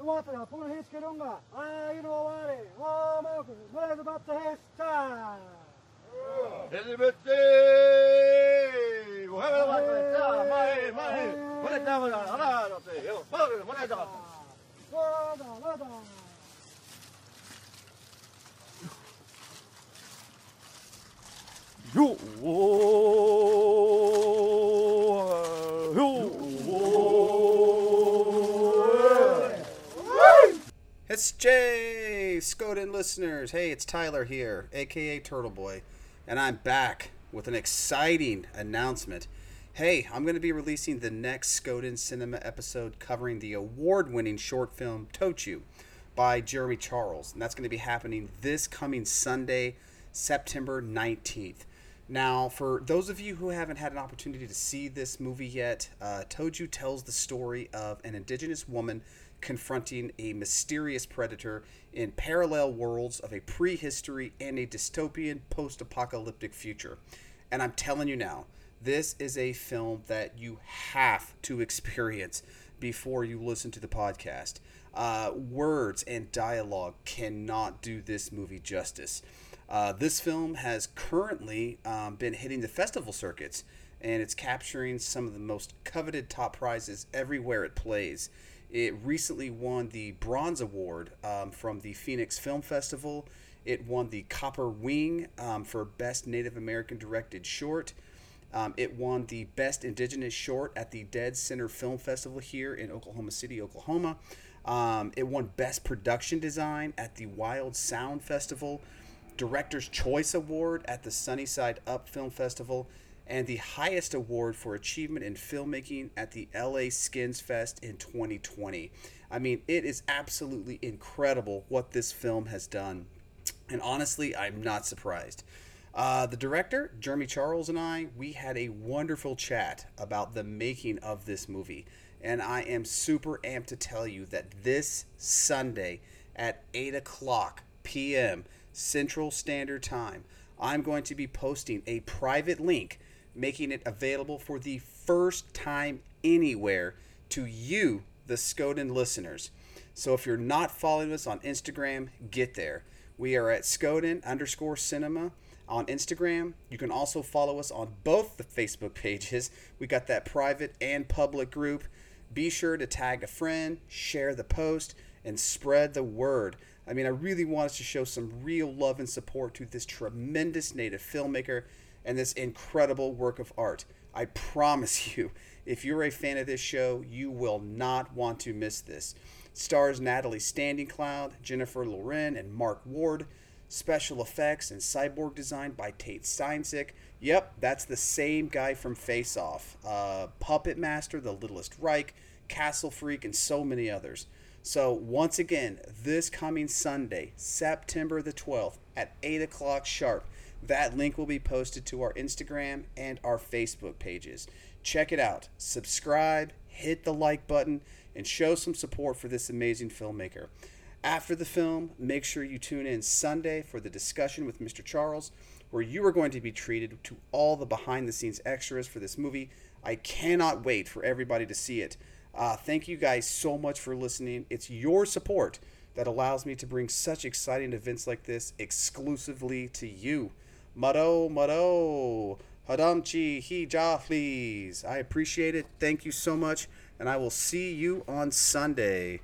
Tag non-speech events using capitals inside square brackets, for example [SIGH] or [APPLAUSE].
止まったらこの火つけるんがああいうの終われああマヨクノレズバ It's Jay, Skoden listeners. Hey, it's Tyler here, aka Turtle Boy, and I'm back with an exciting announcement. Hey, I'm going to be releasing the next Skoden Cinema episode covering the award winning short film Tochu by Jeremy Charles, and that's going to be happening this coming Sunday, September 19th. Now, for those of you who haven't had an opportunity to see this movie yet, uh, Toju tells the story of an indigenous woman confronting a mysterious predator in parallel worlds of a prehistory and a dystopian post apocalyptic future. And I'm telling you now, this is a film that you have to experience before you listen to the podcast. Uh, words and dialogue cannot do this movie justice. Uh, this film has currently um, been hitting the festival circuits and it's capturing some of the most coveted top prizes everywhere it plays. It recently won the Bronze Award um, from the Phoenix Film Festival. It won the Copper Wing um, for Best Native American Directed Short. Um, it won the Best Indigenous Short at the Dead Center Film Festival here in Oklahoma City, Oklahoma. Um, it won Best Production Design at the Wild Sound Festival, Director's Choice Award at the Sunnyside Up Film Festival, and the highest award for achievement in filmmaking at the LA Skins Fest in 2020. I mean, it is absolutely incredible what this film has done. And honestly, I'm not surprised. Uh, the director, Jeremy Charles, and I, we had a wonderful chat about the making of this movie. And I am super amped to tell you that this Sunday at 8 o'clock p.m. Central Standard Time, I'm going to be posting a private link making it available for the first time anywhere to you, the Skoden listeners. So if you're not following us on Instagram, get there. We are at Skoden underscore cinema on Instagram. You can also follow us on both the Facebook pages. We got that private and public group. Be sure to tag a friend, share the post, and spread the word. I mean, I really want us to show some real love and support to this tremendous native filmmaker and this incredible work of art. I promise [LAUGHS] you, if you're a fan of this show, you will not want to miss this. Stars Natalie Standing Cloud, Jennifer Loren, and Mark Ward. Special effects and cyborg design by Tate Steinsiek. Yep, that's the same guy from Face Off. Uh, Puppet Master, The Littlest Reich, Castle Freak, and so many others. So, once again, this coming Sunday, September the 12th, at 8 o'clock sharp, that link will be posted to our Instagram and our Facebook pages. Check it out, subscribe, hit the like button, and show some support for this amazing filmmaker. After the film, make sure you tune in Sunday for the discussion with Mr. Charles, where you are going to be treated to all the behind the scenes extras for this movie. I cannot wait for everybody to see it. Uh, thank you guys so much for listening. It's your support that allows me to bring such exciting events like this exclusively to you. Maro, Maro, Hadamchi, Hija, please. I appreciate it. Thank you so much. And I will see you on Sunday.